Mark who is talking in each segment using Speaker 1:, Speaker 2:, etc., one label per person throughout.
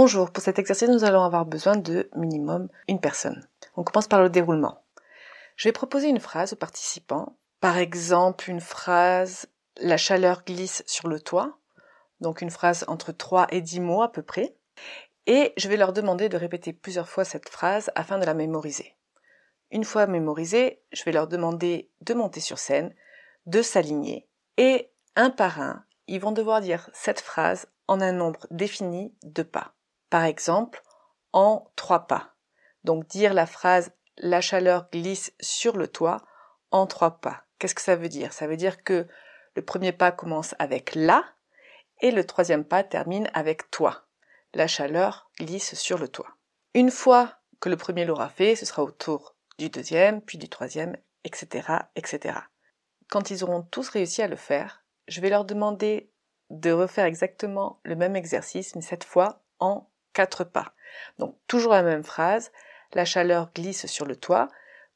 Speaker 1: Bonjour, pour cet exercice, nous allons avoir besoin de minimum une personne. On commence par le déroulement. Je vais proposer une phrase aux participants. Par exemple, une phrase La chaleur glisse sur le toit. Donc une phrase entre 3 et 10 mots à peu près. Et je vais leur demander de répéter plusieurs fois cette phrase afin de la mémoriser. Une fois mémorisée, je vais leur demander de monter sur scène, de s'aligner et un par un, ils vont devoir dire cette phrase en un nombre défini de pas. Par exemple, en trois pas. Donc dire la phrase la chaleur glisse sur le toit en trois pas. Qu'est-ce que ça veut dire? Ça veut dire que le premier pas commence avec la et le troisième pas termine avec toi. La chaleur glisse sur le toit. Une fois que le premier l'aura fait, ce sera au tour du deuxième, puis du troisième, etc., etc. Quand ils auront tous réussi à le faire, je vais leur demander de refaire exactement le même exercice, mais cette fois en quatre pas. Donc toujours la même phrase, la chaleur glisse sur le toit,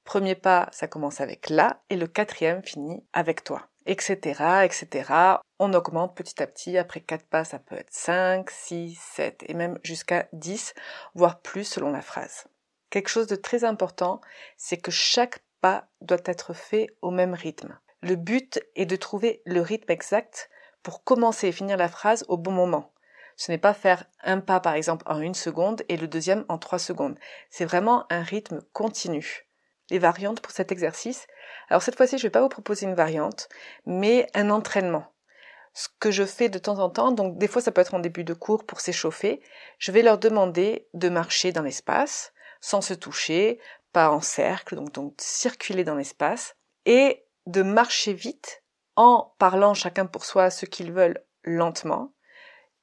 Speaker 1: premier pas ça commence avec là, et le quatrième finit avec toi, etc., etc. On augmente petit à petit, après quatre pas ça peut être 5, 6, 7 et même jusqu'à 10, voire plus selon la phrase. Quelque chose de très important, c'est que chaque pas doit être fait au même rythme. Le but est de trouver le rythme exact pour commencer et finir la phrase au bon moment. Ce n'est pas faire un pas par exemple en une seconde et le deuxième en trois secondes. C'est vraiment un rythme continu. Les variantes pour cet exercice. Alors cette fois-ci, je ne vais pas vous proposer une variante, mais un entraînement. Ce que je fais de temps en temps, donc des fois ça peut être en début de cours pour s'échauffer, je vais leur demander de marcher dans l'espace, sans se toucher, pas en cercle, donc, donc circuler dans l'espace, et de marcher vite en parlant chacun pour soi ce qu'ils veulent lentement,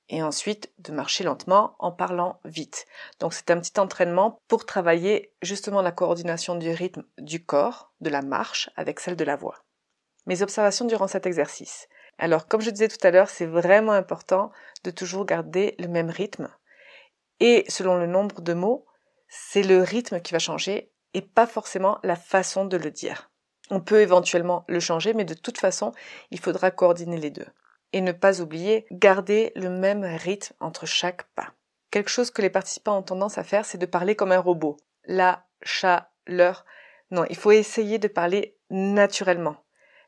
Speaker 1: et ensuite de marcher lentement en parlant vite. Donc c'est un petit entraînement pour travailler justement la coordination du rythme du corps, de la marche, avec celle de la voix. Mes observations durant cet exercice. Alors comme je disais tout à l'heure, c'est vraiment important de toujours garder le même rythme. Et selon le nombre de mots, c'est le rythme qui va changer et pas forcément la façon de le dire. On peut éventuellement le changer, mais de toute façon, il faudra coordonner les deux. Et ne pas oublier, garder le même rythme entre chaque pas. Quelque chose que les participants ont tendance à faire, c'est de parler comme un robot. La, chaleur. Non, il faut essayer de parler naturellement.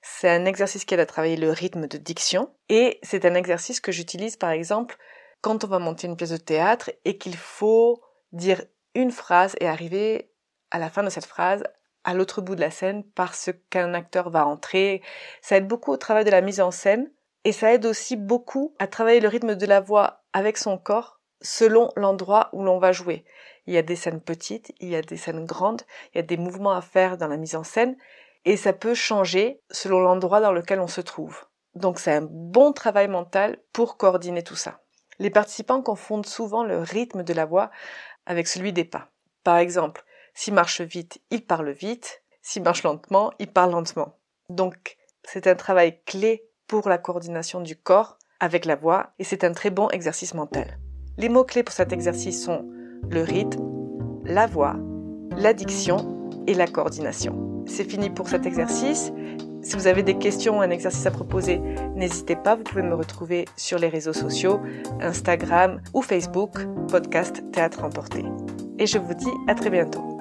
Speaker 1: C'est un exercice qui aide à travailler le rythme de diction et c'est un exercice que j'utilise par exemple quand on va monter une pièce de théâtre et qu'il faut dire une phrase et arriver à la fin de cette phrase à l'autre bout de la scène parce qu'un acteur va entrer. Ça aide beaucoup au travail de la mise en scène et ça aide aussi beaucoup à travailler le rythme de la voix avec son corps selon l'endroit où l'on va jouer. Il y a des scènes petites, il y a des scènes grandes, il y a des mouvements à faire dans la mise en scène et ça peut changer selon l'endroit dans lequel on se trouve. Donc c'est un bon travail mental pour coordonner tout ça. Les participants confondent souvent le rythme de la voix avec celui des pas. Par exemple, s'il marche vite, il parle vite, s'il marche lentement, il parle lentement. Donc, c'est un travail clé pour la coordination du corps avec la voix et c'est un très bon exercice mental. Les mots-clés pour cet exercice sont le rythme, la voix, l'addiction et la coordination. C'est fini pour cet exercice. Si vous avez des questions ou un exercice à proposer, n'hésitez pas, vous pouvez me retrouver sur les réseaux sociaux, Instagram ou Facebook, podcast Théâtre Emporté. Et je vous dis à très bientôt.